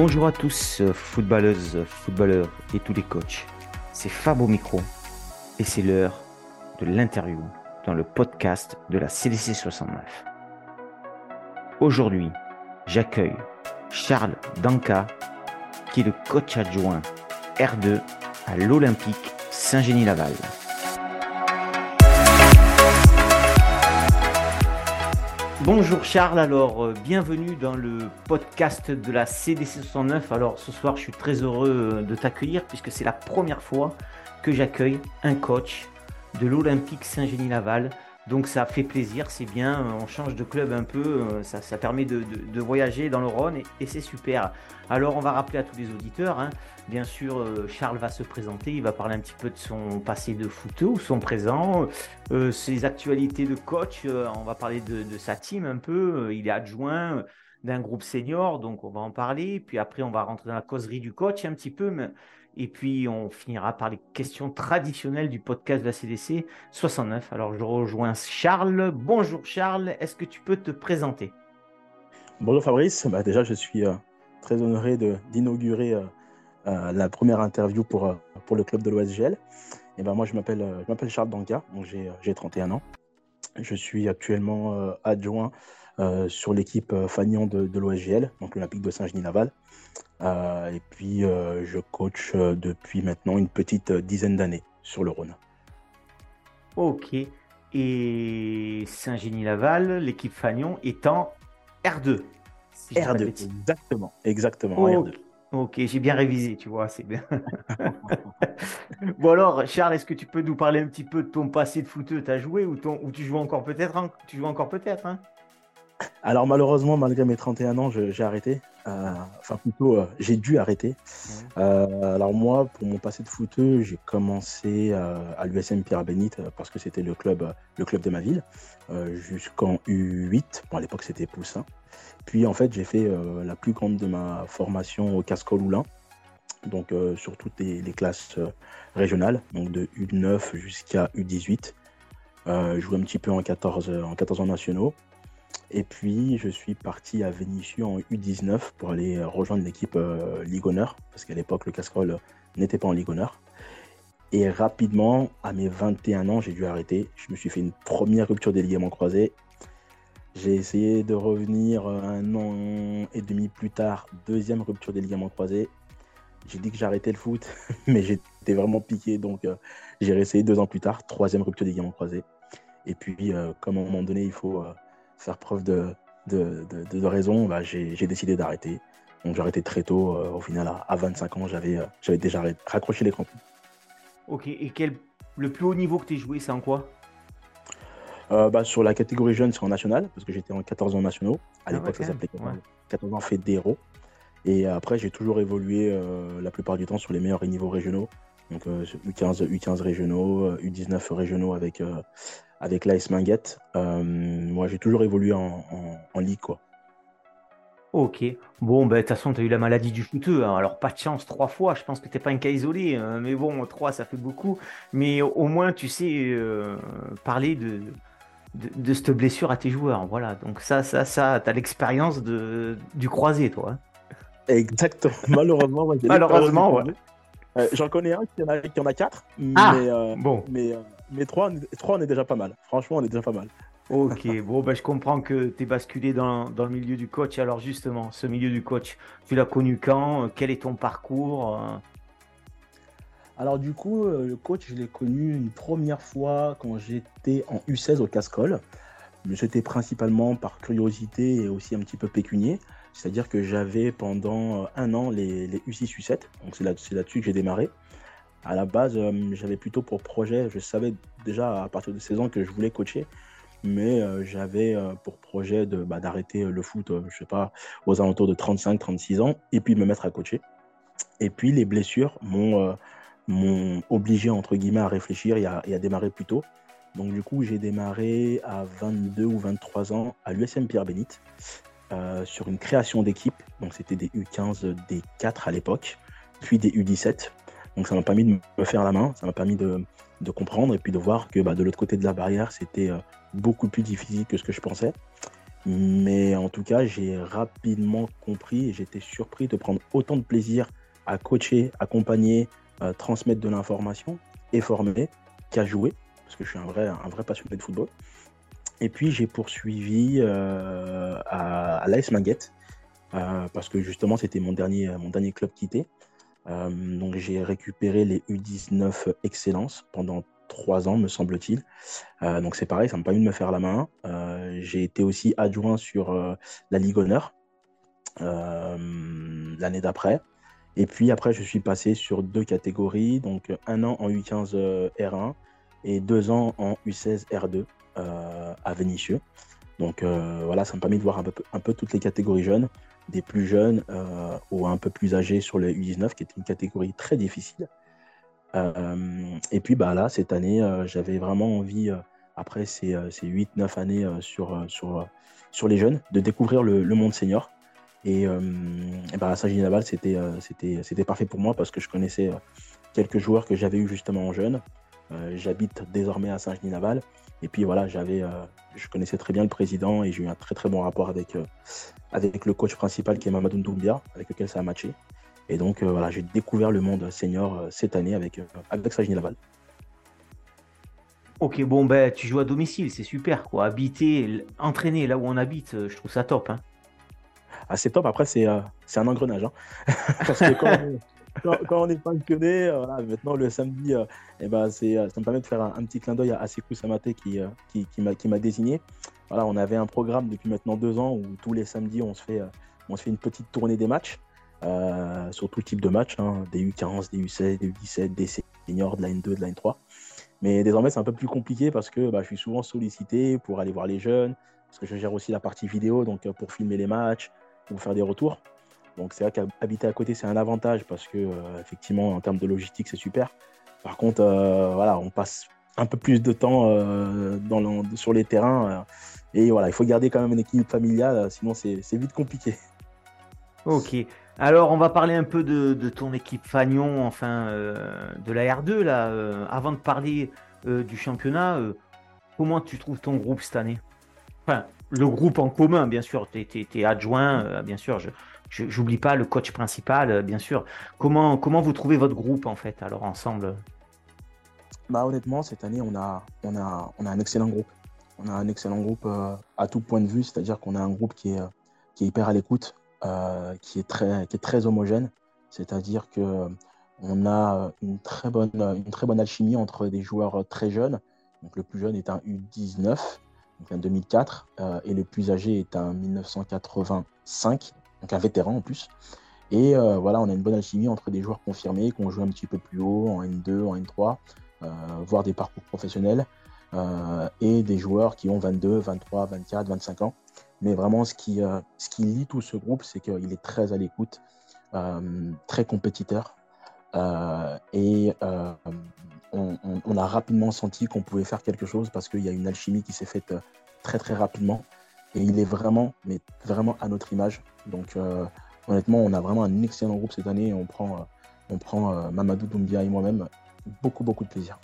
Bonjour à tous, footballeuses, footballeurs et tous les coachs. C'est Fab au micro et c'est l'heure de l'interview dans le podcast de la CDC 69. Aujourd'hui, j'accueille Charles Danka, qui est le coach adjoint R2 à l'Olympique Saint-Génie-Laval. Bonjour Charles, alors euh, bienvenue dans le podcast de la CDC 69. Alors ce soir je suis très heureux euh, de t'accueillir puisque c'est la première fois que j'accueille un coach de l'Olympique Saint-Génie-Laval. Donc ça fait plaisir, c'est bien, on change de club un peu, euh, ça, permet de, voyager dans le Rhône et, c'est super. Alors on va rappeler à tous les auditeurs, hein, bien sûr euh, Charles va se présenter, il va parler un petit peu de son passé de ou son présent, euh, ses actualités de coach, on va parler de, sa team un peu, il est adjoint d'un groupe senior, donc on va en parler, puis après on va rentrer dans la causerie du coach un petit peu, et puis, on finira par les questions traditionnelles du podcast de la CDC 69. Alors, je rejoins Charles. Bonjour Charles, est-ce que tu peux te présenter? Bonjour Fabrice. Bah, déjà, je suis euh, très honoré d'inaugurer euh, euh, la première interview pour, pour le club de l'OSGL. Et ben, moi, je m'appelle Charles Danka, j'ai 31 ans. Je suis actuellement adjoint sur l'équipe Fagnon de, de l'OSGL, donc l'Olympique de Saint-Genis-Laval. Euh, et puis, euh, je coach euh, depuis maintenant une petite dizaine d'années sur le Rhône. Ok. Et Saint-Génie-Laval, l'équipe Fagnon étant R2. R2, exactement. Exactement. Ok, j'ai bien révisé, tu vois, c'est bien. bon alors, Charles, est-ce que tu peux nous parler un petit peu de ton passé de footeux? Tu as joué ou, ton, ou tu joues encore peut-être hein? Tu joues encore peut-être hein? Alors malheureusement, malgré mes 31 ans, j'ai arrêté. Euh, enfin plutôt, euh, j'ai dû arrêter. Euh, alors moi, pour mon passé de footeux, j'ai commencé à l'USM Pierre Bénite parce que c'était le club, le club de ma ville, jusqu'en U8. Bon, à l'époque, c'était Poussin. Puis en fait, j'ai fait la plus grande de ma formation au Casco Loulin. Donc sur toutes les, classes régionales, donc de U9 jusqu'à U18. je jouais un petit peu en 14, en 14 ans nationaux. Et puis, je suis parti à Vénissieux en U19 pour aller rejoindre l'équipe euh, Ligue Honneur, parce qu'à l'époque, le casserole n'était pas en Ligue Honneur. Et rapidement, à mes 21 ans, j'ai dû arrêter. Je me suis fait une première rupture des ligaments croisés. J'ai essayé de revenir un an et demi plus tard, deuxième rupture des ligaments croisés. J'ai dit que j'arrêtais le foot, mais j'étais vraiment piqué, donc euh, j'ai réessayé deux ans plus tard, troisième rupture des ligaments croisés. Et puis, euh, comme à un moment donné, il faut faire preuve de, de, de, raison, bah, j'ai décidé d'arrêter. Donc j'ai arrêté très tôt. Euh, au final, à, 25 ans, j'avais euh, déjà raccroché les crampons. Ok, et quel, le plus haut niveau que tu as joué, c'est en quoi? Euh, bah, Sur la catégorie jeune, c'est en national, parce que j'étais en 14 ans nationaux. À ah l'époque, ça s'appelait 14 ans fédéraux. Et après, j'ai toujours évolué la plupart du temps sur les meilleurs niveaux régionaux. Donc U15, U15 régionaux, U19 régionaux avec, avec l'AS Minguette. Euh, moi, j'ai toujours évolué en, en, ligue, quoi. Ok. Bon, ben, de toute façon, tu as eu la maladie du footeux. Hein. Alors, pas de chance trois fois. Je pense que tu pas un cas isolé. Hein. Mais bon, trois, ça fait beaucoup. Mais au moins, tu sais euh, parler de, de, cette blessure à tes joueurs. Voilà. Donc, ça, ça, ça, tu as l'expérience du croisé, toi. Hein. Exactement. Malheureusement, Malheureusement, ouais. Euh, j'en connais un qui en a, qui en a quatre. Ah, mais, bon. Mais mais 3, on est déjà pas mal. Franchement, on est déjà pas mal. Ok, bon, ben, je comprends que tu es basculé dans, dans, le milieu du coach. Alors justement, ce milieu du coach, tu l'as connu quand? Quel est ton parcours euh? Alors du coup, euh, le coach, je l'ai connu une première fois quand j'étais en U16 au Cascol. C'était principalement par curiosité et aussi un petit peu pécunier. C'est-à-dire que j'avais pendant un an les, les U6, U7. Donc c'est là-dessus que j'ai démarré à la base, euh, j'avais plutôt pour projet, je savais déjà à partir de 16 ans que je voulais coacher, mais euh, j'avais euh, pour projet de, bah, d'arrêter le foot, je sais pas, aux alentours de 35-36 ans, et puis me mettre à coacher. Et puis les blessures m'ont, m'ont obligé, entre guillemets, à réfléchir et à, démarrer plus tôt. Donc du coup, j'ai démarré à 22 ou 23 ans à l'USM Pierre Bénite sur une création d'équipe. Donc c'était des U15, des 4 à l'époque, puis des U17 donc ça m'a permis de me faire la main, ça m'a permis de, comprendre et puis de voir que bah, de l'autre côté de la barrière, c'était euh, beaucoup plus difficile que ce que je pensais. Mais en tout cas, j'ai rapidement compris et j'étais surpris de prendre autant de plaisir à coacher, accompagner, euh, transmettre de l'information et former qu'à jouer, parce que je suis un vrai, un vrai passionné de football. Et puis j'ai poursuivi euh, à, à l'AS euh, parce que justement c'était mon dernier, mon dernier club quitté. donc j'ai récupéré les U19 Excellence pendant trois ans, me semble-t-il. Euh, donc c'est pareil, ça m'a permis de me faire la main. Euh, j'ai été aussi adjoint sur euh, la Ligue Honneur l'année d'après. Et puis après, je suis passé sur deux catégories, donc un an en U15 R1 et deux ans en U16 R2 à. Donc voilà, ça m'a permis de voir un peu, toutes les catégories jeunes, des plus jeunes ou un peu plus âgés sur le U19, qui est une catégorie très difficile. Euh, et puis bah, là, cette année, euh, j'avais vraiment envie, euh, après ces, ces 8-9 années sur, sur, les jeunes, de découvrir le, monde senior. Et, et bah, c'était, c'était parfait pour moi parce que je connaissais quelques joueurs que j'avais eu justement en jeune. J'habite désormais à Saint-Genis-Naval. Et puis voilà, j'avais, je connaissais très bien le président et j'ai eu un très très bon rapport avec, avec le coach principal qui est Mamadou Doumbia, avec lequel ça a matché. Et donc, euh, voilà, j'ai découvert le monde senior euh, cette année avec, euh, avec Sagini Laval. Ok, bon, ben, tu joues à domicile, c'est super, quoi. Habiter, entraîner là où on habite, je trouve ça top. Hein. Ah, c'est top, après, c'est un engrenage. Hein. Parce que quand, on est passionné, voilà, maintenant le samedi, eh ben, ça me permet de faire un, petit clin d'œil à, Sekou Samate qui, qui, qui m'a désigné. Voilà, on avait un programme depuis maintenant deux ans où tous les samedis, on se fait, on se fait une petite tournée des matchs. Euh, sur tout type de match, hein, des U15, des U16, des U17, des seniors, de la N2, de la N3. Mais désormais, c'est un peu plus compliqué parce que bah, je suis souvent sollicité pour aller voir les jeunes, parce que je gère aussi la partie vidéo, donc euh, pour filmer les matchs, pour faire des retours. Donc c'est vrai qu'habiter à côté, c'est un avantage parce que euh, effectivement, en termes de logistique, c'est super. Par contre, voilà, on passe un peu plus de temps dans sur les terrains. et voilà, il faut garder quand même une équipe familiale, sinon c'est vite compliqué. Ok. Alors, on va parler un peu de, ton équipe Fagnon, enfin, euh, de la R2, là. Euh, avant de parler euh, du championnat, comment tu trouves ton groupe cette année? Le groupe en commun, bien sûr. Tu es, adjoint, bien sûr. Je n'oublie pas le coach principal, bien sûr. Comment, comment vous trouvez votre groupe, en fait, alors, ensemble? Bah, Honnêtement, cette année, on a, on, a, on a un excellent groupe. On a un excellent groupe à tout point de vue, c'est-à-dire qu'on a un groupe qui est, qui est hyper à l'écoute, euh, qui, est très, qui est très homogène. C'est-à-dire que on a une très, bonne, une très bonne alchimie entre des joueurs très jeunes. Donc le plus jeune est un U19, donc un 2004, euh, et le plus âgé est un 1985, donc un vétéran en plus. Et euh, voilà, on a une bonne alchimie entre des joueurs confirmés qui ont joué un petit peu plus haut, en N2, en N3, voire des parcours professionnels, et des joueurs qui ont 22, 23, 24, 25 ans. Mais vraiment, ce qui, euh, ce qui lie tout ce groupe, c'est qu'il est très à l'écoute, euh, très compétiteur. Euh, et on, a rapidement senti qu'on pouvait faire quelque chose parce qu'il y a une alchimie qui s'est faite très très rapidement. Et il est vraiment, mais vraiment à notre image. Donc honnêtement, on a vraiment un excellent groupe cette année. On prend, on prend Mamadou Doumbia et moi-même beaucoup beaucoup de plaisir.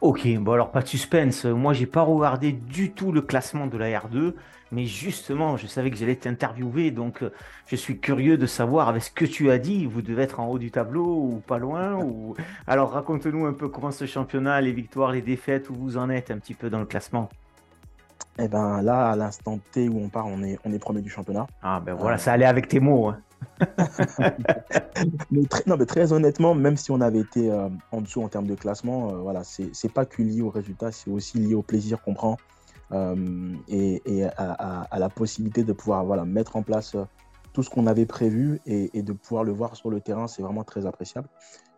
Ok, bon alors pas de suspense. Moi, j'ai pas regardé du tout le classement de la R2, mais justement, je savais que j'allais t'interviewer, donc euh, je suis curieux de savoir avec ce que tu as dit. Vous devez être en haut du tableau ou pas loin. Ou alors raconte-nous un peu comment ce championnat, les victoires, les défaites, où vous en êtes un petit peu dans le classement. Eh ben là, à l'instant T où on part, on est, on est premier du championnat. Ah ben voilà, ça allait avec tes mots. Hein. très, non, mais très honnêtement, même si on avait été euh, en dessous en termes de classement, euh, voilà, c'est pas que lié au résultat, c'est aussi lié au plaisir qu'on prend euh, et, à, la possibilité de pouvoir voilà, mettre en place tout ce qu'on avait prévu et, de pouvoir le voir sur le terrain, c'est vraiment très appréciable.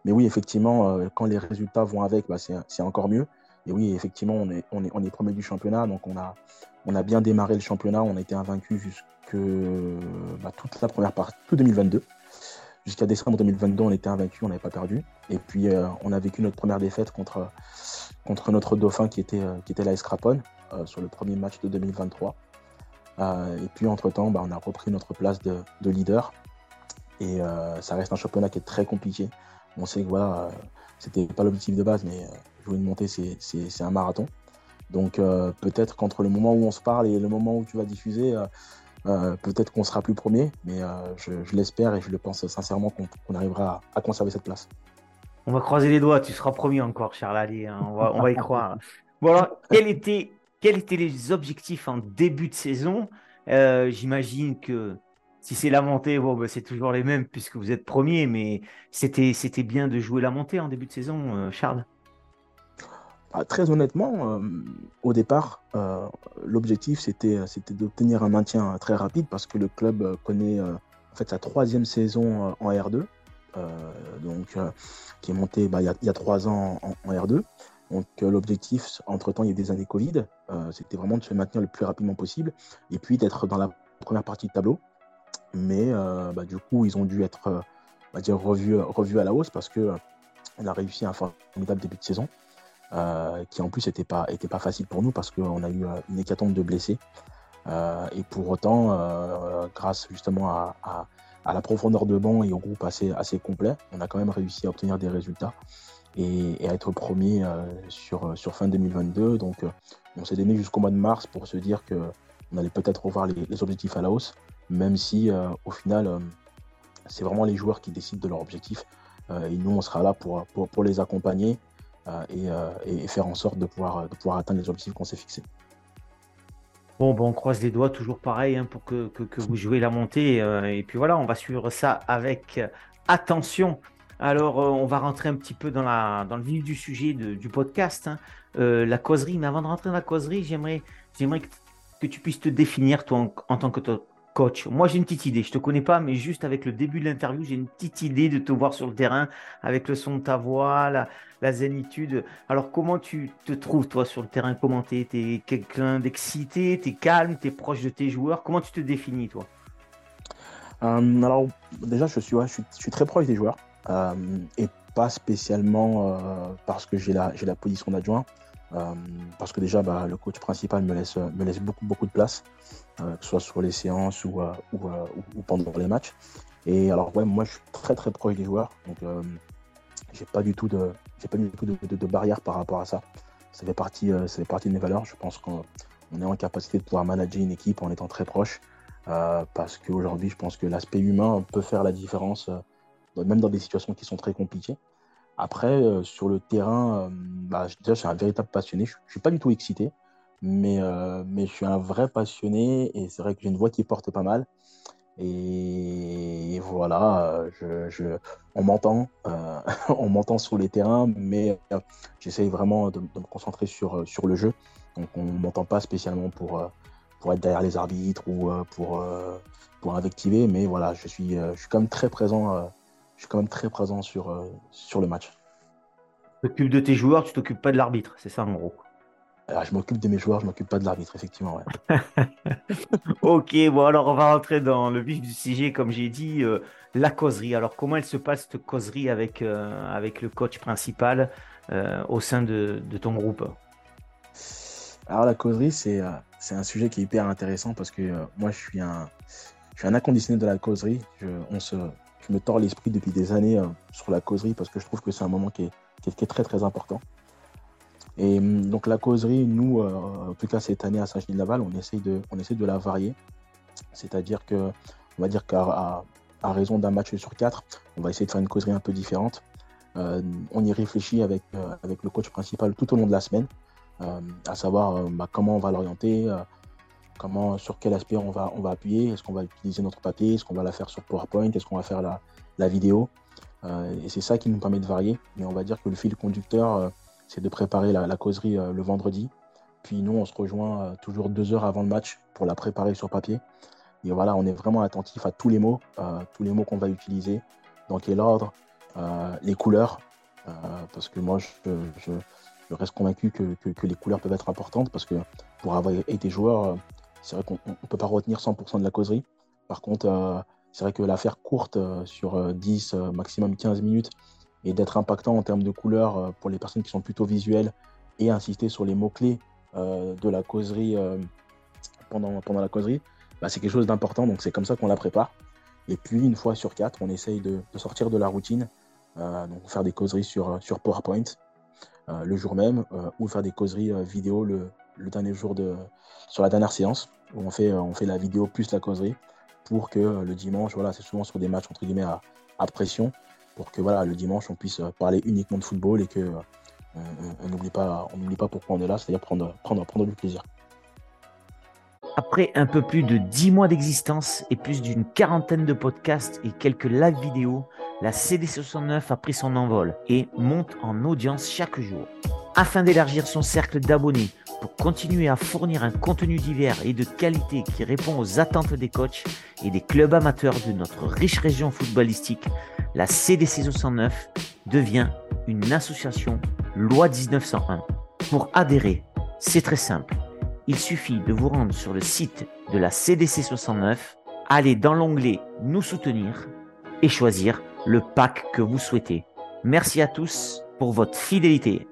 Mais oui, effectivement, quand les résultats vont avec, bah, c'est encore mieux. Et oui, effectivement, on est, on est, on est premier du championnat, donc on a, on a bien démarré le championnat, on a été invaincu jusqu'à bah, toute la première partie, tout 2022. Jusqu'à décembre 2022, on était invaincu, on n'avait pas perdu. Et puis, euh, on a vécu notre première défaite contre, contre notre dauphin qui était, euh, qui était la Escrapone euh, sur le premier match de 2023. et puis, entre-temps, bah, on a repris notre place de, leader. Et ça reste un championnat qui est très compliqué. On sait que voilà, c'était pas l'objectif de base, mais jouer une montée, c'est un marathon. Donc peut-être qu'entre le moment où on se parle et le moment où tu vas diffuser, peut-être qu'on sera plus premier, mais je, l'espère et je le pense sincèrement qu'on arrivera à, conserver cette place. On va croiser les doigts, tu seras premier encore, Charles Ali, hein. on, va, y croire. Alors, quels étaient, quels étaient les objectifs en début de saison? J'imagine que si c'est la montée, bon, bah, c'est toujours les mêmes puisque vous êtes premier, mais c'était, bien de jouer la montée en début de saison, euh, Charles bah, Très honnêtement, euh, au départ, euh, l'objectif c'était, c'était d'obtenir un maintien très rapide parce que le club connaît en fait sa troisième saison en R2, donc qui est monté bah, il, y a, trois ans en, R2. Donc l'objectif, entre-temps, il y a des années Covid, c'était vraiment de se maintenir le plus rapidement possible et puis d'être dans la première partie de tableau. Mais euh, bah, du coup, ils ont dû être euh, dire, revus, à la hausse parce qu'on euh, a réussi un formidable début de saison. Qui en plus n'était pas, pas facile pour nous parce qu'on a eu une hécatombe de blessés. et pour autant, grâce justement à, la profondeur de banc et au groupe assez, complet, on a quand même réussi à obtenir des résultats et, à être premier sur, fin 2022. Donc on s'est donné jusqu'au mois de mars pour se dire qu'on allait peut-être revoir les, objectifs à la hausse même si euh, au final, euh, c'est vraiment les joueurs qui décident de leur objectif. Euh, et nous, on sera là pour, les accompagner et, faire en sorte de pouvoir, de pouvoir atteindre les objectifs qu'on s'est fixés. Bon, bon, on croise les doigts, toujours pareil, hein, pour que, que, vous jouez la montée. et puis voilà, on va suivre ça avec attention. Alors, on va rentrer un petit peu dans, la, dans le vif du sujet du podcast, hein. la causerie. Mais avant de rentrer dans la causerie, j'aimerais, j'aimerais que, tu puisses te définir, toi, en, en tant que coach Moi, j'ai une petite idée. Je te connais pas, mais juste avec le début de l'interview, j'ai une petite idée de te voir sur le terrain avec le son de ta voix, la, la zénitude. Alors, comment tu te trouves, toi, sur le terrain? Comment tu es, quelqu'un d'excité? Tu es calme? Tu es proche de tes joueurs? Comment tu te définis, toi? Euh, Alors, déjà, je suis, je, suis, très proche des joueurs. Euh, et pas spécialement euh, parce que j'ai la, la position d'adjoint. parce que déjà, bah, le coach principal me laisse, me laisse beaucoup, beaucoup de place. Que ce soit sur les séances ou, ou, pendant les matchs. Et alors, ouais, moi, je suis très très proche des joueurs, donc j'ai pas du tout de, j'ai pas du tout de, de, barrière par rapport à ça. Ça fait partie, ça fait partie de mes valeurs. Je pense qu'on est en capacité de pouvoir manager une équipe en étant très proche, parce qu'aujourd'hui, je pense que l'aspect humain peut faire la différence, même dans des situations qui sont très compliquées. Après, sur le terrain, bah, déjà, je suis un véritable passionné. Je, ne suis pas du tout excité. Mais, euh, mais je suis un vrai passionné et c'est vrai que j'ai une voix qui porte pas mal. Et voilà, je on m'entend, euh, on m'entend sur les terrains, mais euh, j'essaye vraiment de, me concentrer sur, sur le jeu. Donc on ne m'entend pas spécialement pour, pour être derrière les arbitres ou pour, pour invectiver, mais voilà, je suis, je suis quand même très présent, je suis quand même très présent sur, sur le match. Tu t'occupes de tes joueurs, tu t'occupes pas de l'arbitre, c'est ça en gros. Ah, je m'occupe de mes joueurs, je m'occupe pas de l'arbitre, effectivement. ok, bon alors on va rentrer dans le vif du sujet, comme j'ai dit, euh, la causerie. Alors comment elle se passe cette causerie avec, euh, avec le coach principal euh, au sein de, ton groupe? Alors la causerie, c'est un sujet qui est hyper intéressant parce que moi je suis un, je suis un inconditionnel de la causerie. Je, on se, je me tords l'esprit depuis des années sur la causerie parce que je trouve que c'est un moment qui est, qui est très très important. Et hum, donc la causerie, nous, euh, en tout cas cette année à Saint-Gilles-Laval, on on essaie de la varier. C'est-à-dire que, on va dire qu'à raison d'un match sur quatre, on va essayer de faire une causerie un peu différente. Euh, on y réfléchit avec, euh, avec le coach principal tout au long de la semaine, à savoir bah, comment on va l'orienter, comment, sur quel aspect on va, on va appuyer, est-ce qu'on va utiliser notre papier, est-ce qu'on va la faire sur PowerPoint, est-ce qu'on va faire la, la vidéo? et c'est ça qui nous permet de varier. Mais on va dire que le fil conducteur, c'est de préparer la, causerie euh, le vendredi. Puis nous, on se rejoint euh, toujours deux heures avant le match pour la préparer sur papier. Et voilà, on est vraiment attentif à tous les mots, euh, tous les mots qu'on va utiliser, dans quel ordre, les couleurs, parce que moi, je, reste convaincu que, les couleurs peuvent être importantes, parce que pour avoir été joueur, c'est vrai qu'on ne peut pas retenir 100% de la causerie. Par contre, c'est vrai que l'affaire courte sur 10, maximum 15 minutes, et d'être impactant en termes de couleurs euh, pour les personnes qui sont plutôt visuelles et insister sur les mots-clés euh, de la causerie euh, pendant, pendant la causerie, bah, c'est quelque chose d'important. Donc c'est comme ça qu'on la prépare. Et puis une fois sur quatre, on essaye de, sortir de la routine, donc faire des causeries sur, sur PowerPoint le jour même ou faire des causeries vidéo le, dernier jour de, sur la dernière séance où on fait, on fait la vidéo plus la causerie pour que le dimanche, voilà, c'est souvent sur des matchs entre guillemets à, à pression, pour que voilà, le dimanche on puisse parler uniquement de football et que on n'oublie pas, on pas pourquoi on est là, c'est-à-dire prendre, prendre, prendre du plaisir. Après un peu plus de 10 mois d'existence et plus d'une quarantaine de podcasts et quelques live vidéos, la CD69 a pris son envol et monte en audience chaque jour. Afin d'élargir son cercle d'abonnés pour continuer à fournir un contenu divers et de qualité qui répond aux attentes des coachs et des clubs amateurs de notre riche région footballistique, la CDC 69 devient une association loi 1901. Pour adhérer, c'est très simple. Il suffit de vous rendre sur le site de la CDC 69, aller dans l'onglet Nous soutenir et choisir le pack que vous souhaitez. Merci à tous pour votre fidélité.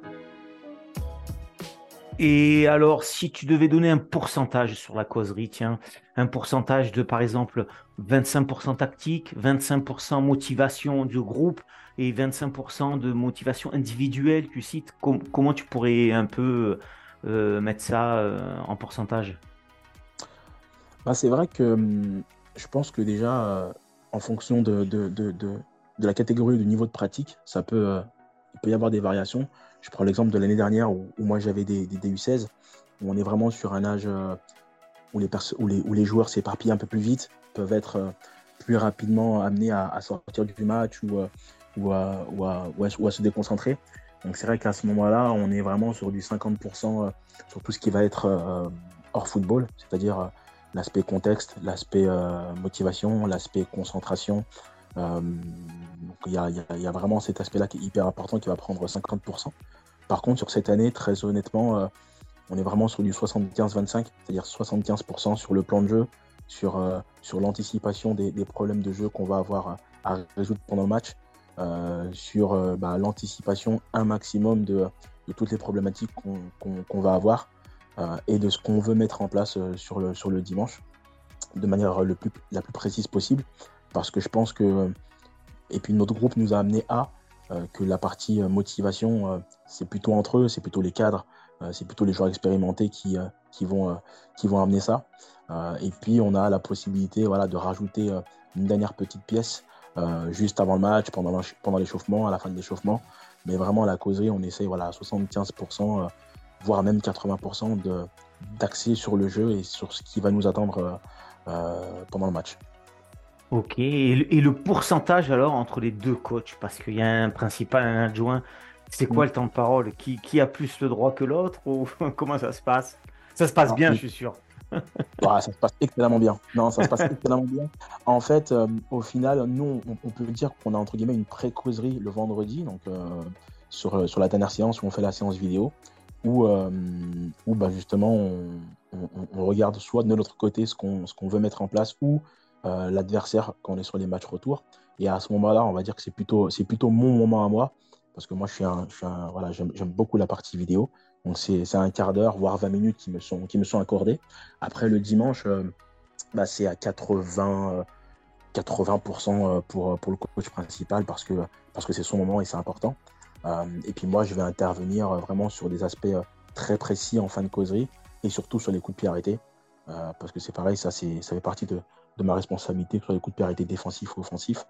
Et alors, si tu devais donner un pourcentage sur la causerie, tiens, un pourcentage de par exemple 25% tactique, 25% motivation du groupe et 25% de motivation individuelle, tu cites, comment tu pourrais un peu euh, mettre ça euh, en pourcentage? Bah, C'est vrai que hum, je pense que déjà, euh, en fonction de, de, la catégorie du niveau de pratique, ça peut, il peut y avoir des variations. Je prends l'exemple de l'année dernière où, moi j'avais des, des, DU16, où on est vraiment sur un âge où, les où, les, où les joueurs s'éparpillent un peu plus vite, peuvent être plus rapidement amenés à, à sortir du match ou, ou, à, ou, à, ou, à, se déconcentrer. Donc c'est vrai qu'à ce moment-là, on est vraiment sur du 50% sur tout ce qui va être hors football, c'est-à-dire l'aspect contexte, l'aspect motivation, l'aspect concentration. Il y, a vraiment cet aspect-là qui est hyper important qui va prendre 50%. Par contre, sur cette année, très honnêtement, on est vraiment sur du 75-25, c'est-à-dire 75% sur le plan de jeu, sur, sur l'anticipation des, problèmes de jeu qu'on va avoir à résoudre pendant le match, euh, sur bah, l'anticipation un maximum de, toutes les problématiques qu'on va avoir et de ce qu'on veut mettre en place sur le, sur le dimanche de manière la plus précise possible parce que je pense que et puis notre groupe nous a amené à que la partie motivation c'est plutôt entre eux c'est plutôt les cadres c'est plutôt les joueurs expérimentés qui, qui, vont, qui vont amener ça et puis on a la possibilité voilà, de rajouter une dernière petite pièce juste avant le match pendant l'échauffement à la fin de l'échauffement mais vraiment la causerie on essaye voilà 75% voire même 80% d'accès sur le jeu et sur ce qui va nous attendre euh, pendant le match. Ok, et le, pourcentage alors entre les deux coachs, parce qu'il y a un principal un adjoint, c'est quoi mm. le temps de parole? Qui, qui, a plus le droit que l'autre ou comment ça se passe? Ça se passe bien, je suis sûr. ça se passe extrêmement bien. Non, ça se passe extrêmement bien. En fait, euh, au final, nous, on, peut dire qu'on a entre guillemets une pré-causerie le vendredi, donc euh, sur, sur la dernière séance où on fait la séance vidéo où, euh, où bah justement on, on, on, regarde soit de notre côté ce qu'on qu'on veut mettre en place ou euh, l'adversaire quand on est sur les matchs retour. Et à ce moment-là, on va dire que c'est plutôt, plutôt mon moment à moi parce que moi je suis un, je suis voilà, j'aime beaucoup la partie vidéo. Donc c'est un quart d'heure, voire 20 minutes qui me sont, qui me sont accordés. Après le dimanche, euh, bah, c'est à 80, 80% euh, pour, pour le coach principal parce que parce que c'est son moment et c'est important. Et puis moi, je vais intervenir vraiment sur des aspects très précis en fin de causerie et surtout sur les coups de pied arrêtés. parce que c'est pareil, ça, ça fait partie de, de, ma responsabilité, sur les coups de arrêtés défensifs ou offensifs.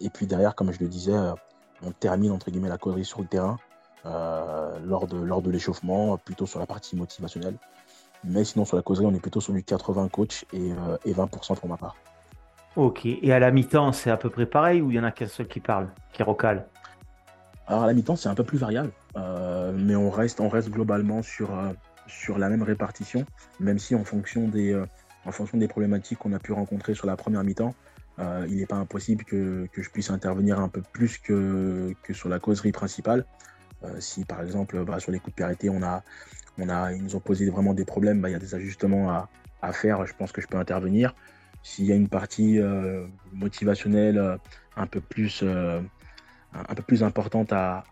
et puis derrière, comme je le disais, on termine entre guillemets la causerie sur le terrain lors de, lors de l'échauffement, plutôt sur la partie motivationnelle. Mais sinon, sur la causerie, on est plutôt sur du 80 coach et, et 20% pour ma part. Ok, et à la mi-temps, c'est à peu près pareil ou il y en a qu'un seul qui parle, qui recale? Alors à la mi-temps, c'est un peu plus variable, euh, mais on reste, on reste globalement sur, euh, sur la même répartition, même si en fonction des, euh, en fonction des problématiques qu'on a pu rencontrer sur la première mi-temps, il n'est pas impossible que, que, je puisse intervenir un peu plus que, que sur la causerie principale. si par exemple bah, sur les coups de pied on a, on a, ils nous ont posé vraiment des problèmes, bah, il y a des ajustements à, à, faire, je pense que je peux intervenir. S'il y a une partie motivationnelle un peu plus un peu plus importante à,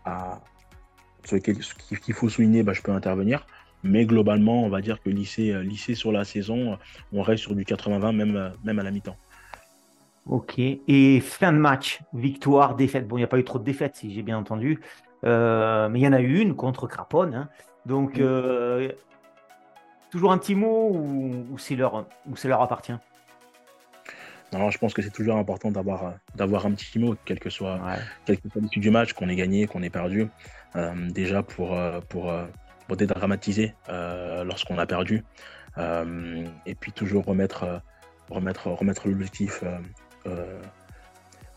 sur lesquelles qu'il faut souligner, bah, je peux intervenir. Mais globalement, on va dire que lycée, euh, lycée sur la saison, on reste sur du 80-20, même, euh, même à la mi-temps. Ok. Et fin de match, victoire, défaite. Bon, il n'y a pas eu trop de défaites, si j'ai bien entendu. Euh, mais il y en a eu une contre Craponne. Hein. Donc, toujours un petit mot ou, c'est leur, ou leur appartient? Non, je pense que c'est toujours important d'avoir d'avoir un petit mot, quel que soit, quel que soit l'issue du match, qu'on ait gagné, qu'on ait perdu. déjà pour, pour, pour dédramatiser lorsqu'on a perdu. et puis toujours remettre, remettre, remettre l'objectif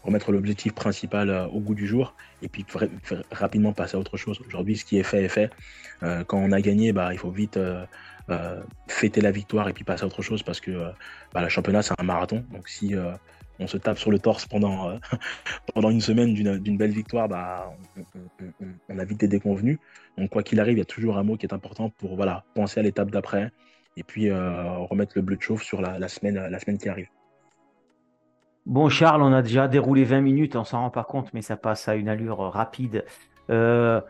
remettre l'objectif principal euh, au goût du jour et puis rapidement passer à autre chose. Aujourd'hui, ce qui est fait est fait. Euh, quand on a gagné, bah, il faut vite euh, fêter la victoire et puis passer à autre chose parce que bah, le championnat, c'est un marathon. Donc si on se tape sur le torse pendant, pendant une semaine d'une belle victoire, bah, on, a vite des déconvenus. Donc quoi qu'il arrive, il y a toujours un mot qui est important pour voilà, penser à l'étape d'après et puis remettre le bleu de chauffe sur la, semaine, qui arrive. Bon, Charles, on a déjà déroulé 20 minutes, on s'en rend pas compte, mais ça passe à une allure rapide. Euh,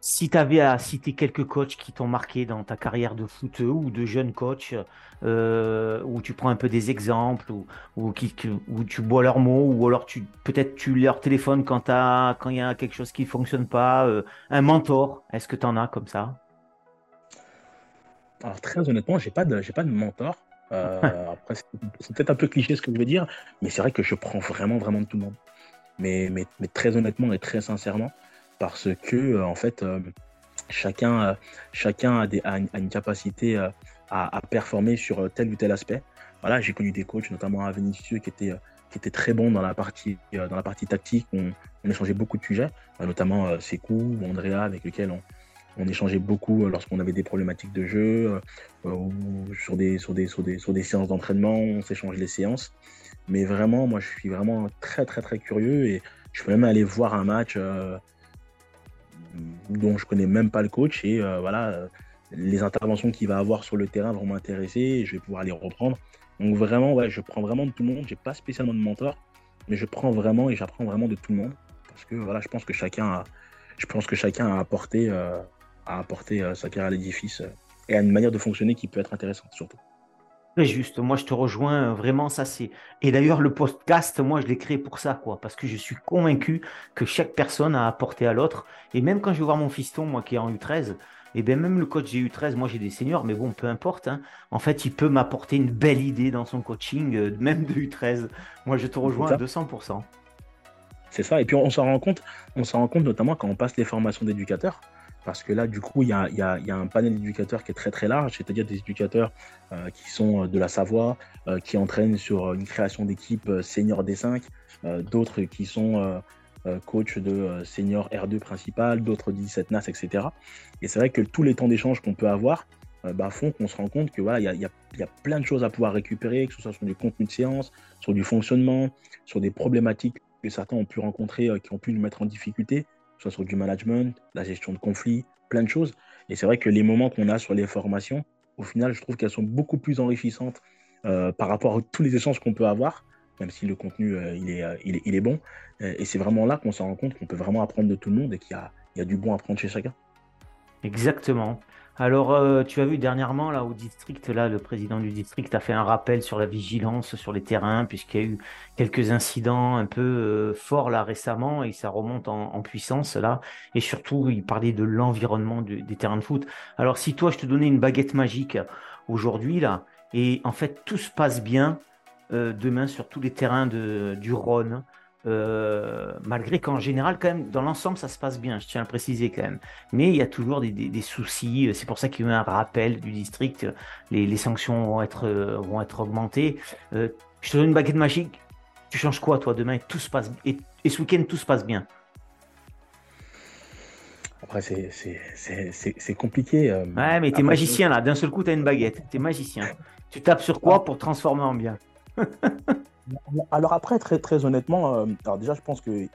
si tu avais à citer quelques coachs qui t'ont marqué dans ta carrière de foot ou de jeune coach, euh, où tu prends un peu des exemples, ou, qui, où tu bois leurs mots, ou alors tu peut-être tu leur téléphones quand il y a quelque chose qui ne fonctionne pas, euh, un mentor, est-ce que tu en as comme ça? Alors très honnêtement, j'ai pas de j'ai pas de mentor. Euh, après, c'est peut-être un peu cliché ce que je veux dire, mais c'est vrai que je prends vraiment, vraiment de tout le monde. Mais, mais, mais très honnêtement et très sincèrement, parce que, euh, en fait, euh, chacun, chacun a, des, a, une, capacité à, à, performer sur tel ou tel aspect. Voilà, j'ai connu des coachs, notamment à Vinicius, qui étaient, qui étaient très bons dans la partie, dans la partie tactique. On, on échangeait beaucoup de sujets, notamment Sekou ou Andrea, avec lesquels on, on échangeait beaucoup euh, lorsqu'on avait des problématiques de jeu, euh, euh, ou sur des, sur des, sur des, sur des séances d'entraînement, on s'échange les séances. Mais vraiment, moi, je suis vraiment très, très, très curieux et je peux même aller voir un match dont je connais même pas le coach et voilà, les interventions qu'il va avoir sur le terrain vont m'intéresser je vais pouvoir les reprendre. Donc vraiment, je prends vraiment de tout le monde. J'ai pas spécialement de mentor, mais je prends vraiment et j'apprends vraiment de tout le monde parce que voilà, je pense que chacun a, chacun a apporté apporter euh, sa carrière à l'édifice euh, et à une manière de fonctionner qui peut être intéressante surtout. Juste, moi je te rejoins euh, vraiment, ça c'est. Et d'ailleurs, le podcast, moi je l'ai créé pour ça, quoi, parce que je suis convaincu que chaque personne a apporté à l'autre. Et même quand je vais voir mon fiston, moi qui est en U13, et bien même le coach des U13, moi j'ai des seniors, mais bon, peu importe. Hein. En fait, il peut m'apporter une belle idée dans son coaching, même de U13. Moi je te rejoins à 200%. C'est ça, et puis on s'en rend compte, on s'en rend compte notamment quand on passe les formations d'éducateurs. Parce que là, du coup, il y a, un panel d'éducateurs qui est très très large, c'est-à-dire des éducateurs euh, qui sont euh, de la Savoie, euh, qui entraînent sur une création d'équipe senior D5, d'autres qui sont coach de senior R2 principal, d'autres 17 NAS, etc. Et c'est vrai que tous les temps d'échange qu'on peut avoir bah, font qu'on se rend compte que voilà, il y a, plein de choses à pouvoir récupérer, que ce soit sur du contenu de séance, sur du fonctionnement, sur des problématiques que certains ont pu rencontrer, qui ont pu nous mettre en difficulté soit sur du management, la gestion de conflits, plein de choses. Et c'est vrai que les moments qu'on a sur les formations, au final, je trouve qu'elles sont beaucoup plus enrichissantes euh, par rapport à tous les échanges qu'on peut avoir, même si le contenu euh, il, est, euh, il, est, bon. et c'est vraiment là qu'on se rend compte qu'on peut vraiment apprendre de tout le monde et qu'il y, y a, du bon à apprendre chez chacun. Exactement. Alors, euh, tu as vu dernièrement, là, au district, là, le président du district a fait un rappel sur la vigilance sur les terrains, puisqu'il y a eu quelques incidents un peu euh, forts, là, récemment, et ça remonte en, puissance, là. Et surtout, il parlait de l'environnement des terrains de foot. Alors, si toi, je te donnais une baguette magique aujourd'hui, là, et en fait, tout se passe bien euh, demain sur tous les terrains du Rhône, euh, malgré qu'en général, quand même, dans l'ensemble, ça se passe bien, je tiens à le préciser quand même. Mais il y a toujours des, soucis, c'est pour ça qu'il y a eu un rappel du district, les, sanctions vont être, vont être augmentées. Euh, je te donne une baguette magique, tu changes quoi toi demain? Et tout se passe et, et ce week-end tout se passe bien Après c'est compliqué. Euh, ouais mais t'es magicien là, d'un seul coup t'as une baguette, t'es magicien. Tu tapes sur quoi pour transformer en bien? Alors après, très, très honnêtement, euh, alors déjà, je pense que,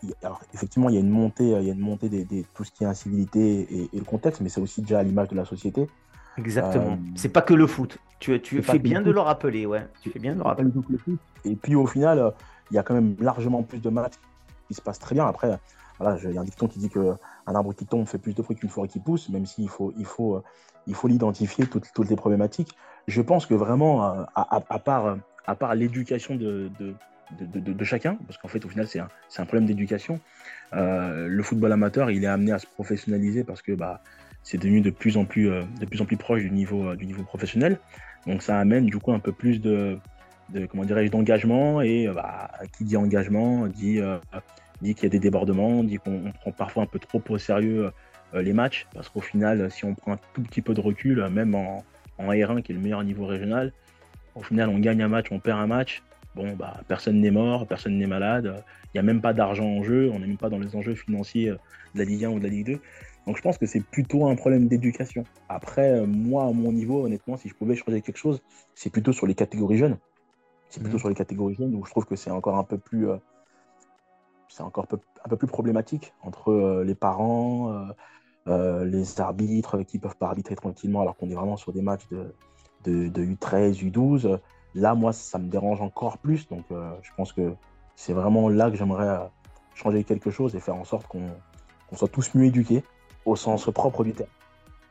effectivement, il y a une montée, euh, il y a une montée de tout ce qui est incivilité et, le contexte, mais c'est aussi déjà à l'image de la société. Exactement. Euh, c'est pas que le foot. Tu, tu fais bien de le rappeler, ouais. Tu fais bien de le rappeler. Et puis au final, il y a quand même largement plus de matchs qui se passent très bien. Après, voilà, il y a un dicton qui dit que un arbre qui tombe fait plus de fruits qu'une forêt qui pousse, même s'il faut, il faut, il faut l'identifier toutes, toutes les problématiques. Je pense que vraiment, à, à part à part l'éducation de, chacun, parce qu'en fait, au final, c'est un, problème d'éducation. Euh, le football amateur, il est amené à se professionnaliser parce que bah, c'est devenu de plus en plus, plus proche du niveau, du niveau professionnel. Donc ça amène du coup un peu plus de, comment dirais-je d'engagement et bah, qui dit engagement dit dit qu'il y a des débordements, dit qu'on prend parfois un peu trop au sérieux les matchs parce qu'au final si on prend un tout petit peu de recul même en, en R1 qui est le meilleur niveau régional, au final on gagne un match, on perd un match, bon bah personne n'est mort, personne n'est malade, il n'y a même pas d'argent en jeu, on n'est même pas dans les enjeux financiers de la Ligue 1 ou de la Ligue 2. Donc je pense que c'est plutôt un problème d'éducation. Après, moi, à mon niveau, honnêtement, si je pouvais choisir quelque chose, c'est plutôt sur les catégories jeunes. C'est plutôt mhm. sur les catégories jeunes où je trouve que c'est encore un peu plus, euh, c'est encore un peu, plus problématique entre euh, les parents, euh, les arbitres qui peuvent pas arbitrer tranquillement alors qu'on est vraiment sur des matchs de, de, U13, U12. Là, moi, ça me dérange encore plus. Donc, je pense que c'est vraiment là que j'aimerais changer quelque chose et faire en sorte qu'on soit tous mieux éduqués au sens propre du terme.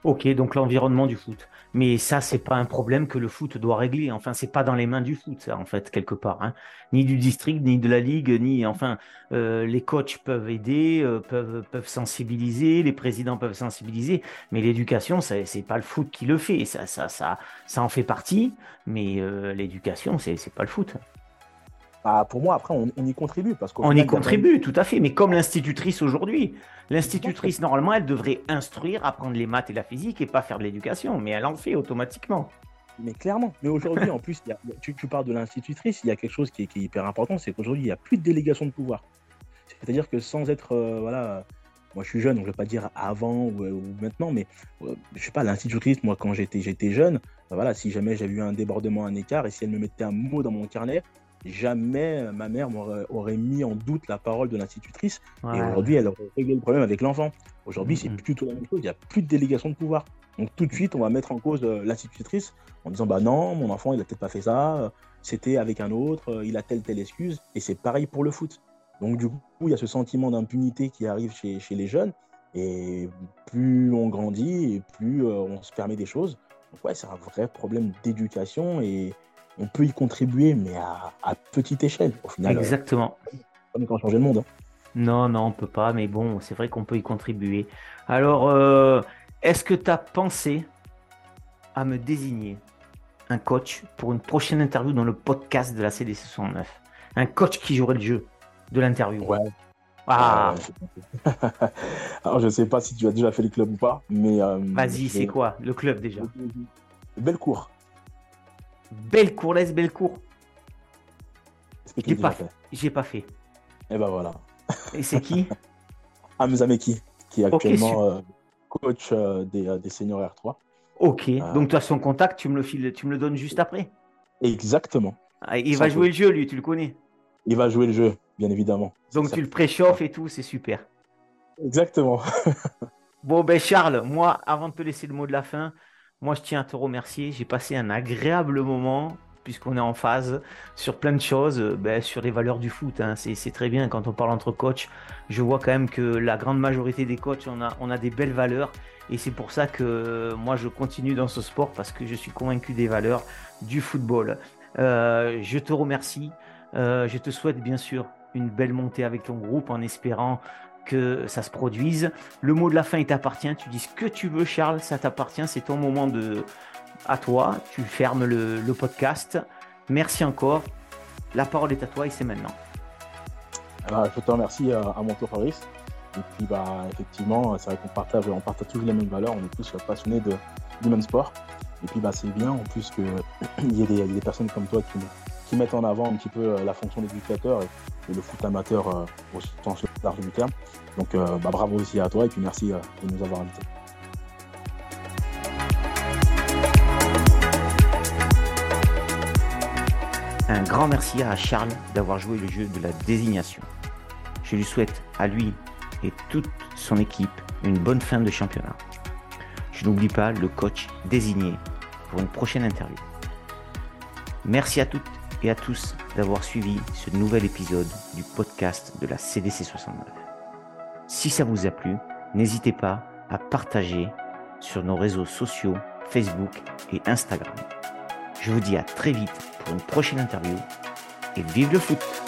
Ok, donc l'environnement du foot. Mais ça, c'est pas un problème que le foot doit régler. Enfin, c'est pas dans les mains du foot, ça, en fait, quelque part. Hein. Ni du district, ni de la ligue, ni. Enfin, euh, les coachs peuvent aider, euh, peuvent, sensibiliser, les présidents peuvent sensibiliser. Mais l'éducation, c'est pas le foot qui le fait. Ça, ça, ça, ça en fait partie. Mais euh, l'éducation, c'est pas le foot. Bah, pour moi, après, on, y contribue. Parce on y contribue, tout à fait. Mais comme l'institutrice aujourd'hui, l'institutrice, normalement, elle devrait instruire, apprendre les maths et la physique et pas faire de l'éducation. Mais elle en fait automatiquement. Mais clairement. Mais aujourd'hui, en plus, tu, parles de l'institutrice, il y a quelque chose qui est, hyper important c'est qu'aujourd'hui, il n'y a plus de délégation de pouvoir. C'est-à-dire que sans être. Euh, voilà. Moi, je suis jeune, donc je ne vais pas dire avant ou, maintenant, mais euh, je sais pas, l'institutrice, moi, quand j'étais jeune, bah voilà, si jamais j'avais eu un débordement, un écart, et si elle me mettait un mot dans mon carnet, jamais ma mère aurait mis en doute la parole de l'institutrice. Et aujourd'hui, elle aurait réglé le problème avec l'enfant. Aujourd'hui, c'est plus tout la même chose. Il n'y a plus de délégation de pouvoir. Donc tout de suite, on va mettre en cause euh, l'institutrice en disant bah non, mon enfant, il a peut-être pas fait ça. C'était avec un autre. Euh, il a telle telle excuse. Et c'est pareil pour le foot. Donc du coup, il y a ce sentiment d'impunité qui arrive chez, chez, les jeunes. Et plus on grandit, et plus euh, on se permet des choses. Donc ouais, c'est un vrai problème d'éducation et on peut y contribuer, mais à, petite échelle, au final. Exactement. on quand changer le monde. Hein. Non, non, on peut pas, mais bon, c'est vrai qu'on peut y contribuer. Alors, euh, est-ce que tu as pensé à me désigner un coach pour une prochaine interview dans le podcast de la CDC 69 Un coach qui jouerait le jeu de l'interview Ouais. Ah. Alors, je sais pas si tu as déjà fait le club ou pas, mais. Euh, Vas-y, c'est quoi le club déjà? Bellecour. Belle cour, laisse belle cour. J'ai pas, fait. J'ai pas fait. Et ben voilà. Et c'est qui Hamza Meki, qui est actuellement euh, coach euh, des, euh, des, seniors R3. Ok, donc tu as son contact, tu me le files, tu me le donnes juste après. Exactement. Ah, il va jouer le jeu, lui, tu le connais. Il va jouer le jeu, bien évidemment. Donc tu le préchauffes et tout, c'est super. Exactement. bon, ben Charles, moi, avant de te laisser le mot de la fin, moi, je tiens à te remercier. J'ai passé un agréable moment puisqu'on est en phase sur plein de choses, ben, sur les valeurs du foot. Hein. C'est très bien quand on parle entre coachs. Je vois quand même que la grande majorité des coachs, on a, on a des belles valeurs. Et c'est pour ça que moi, je continue dans ce sport parce que je suis convaincu des valeurs du football. Euh, je te remercie. Euh, je te souhaite bien sûr une belle montée avec ton groupe en espérant que ça se produise. Le mot de la fin, il t'appartient. Tu dis ce que tu veux, Charles, ça t'appartient. C'est ton moment de à toi. Tu fermes le, podcast. Merci encore. La parole est à toi et c'est maintenant. Alors, je te remercie à, mon tour, Fabrice. Et puis, bah, effectivement, c'est vrai qu'on partage, on partage tous les mêmes valeurs. On est tous passionnés du même sport. Et puis, bah, c'est bien en plus qu'il y, ait des personnes comme toi qui, qui mettent en avant un petit peu euh, la fonction d'éducateur et, le foot amateur euh, au sens large du terme. Donc euh, bah, bravo aussi à toi et puis merci de nous avoir invités. Un grand merci à Charles d'avoir joué le jeu de la désignation. Je lui souhaite à lui et toute son équipe une bonne fin de championnat. Je n'oublie pas le coach désigné pour une prochaine interview. Merci à toutes et à tous d'avoir suivi ce nouvel épisode du podcast de la CDC 69. Si ça vous a plu, n'hésitez pas à partager sur nos réseaux sociaux Facebook et Instagram. Je vous dis à très vite pour une prochaine interview et vive le foot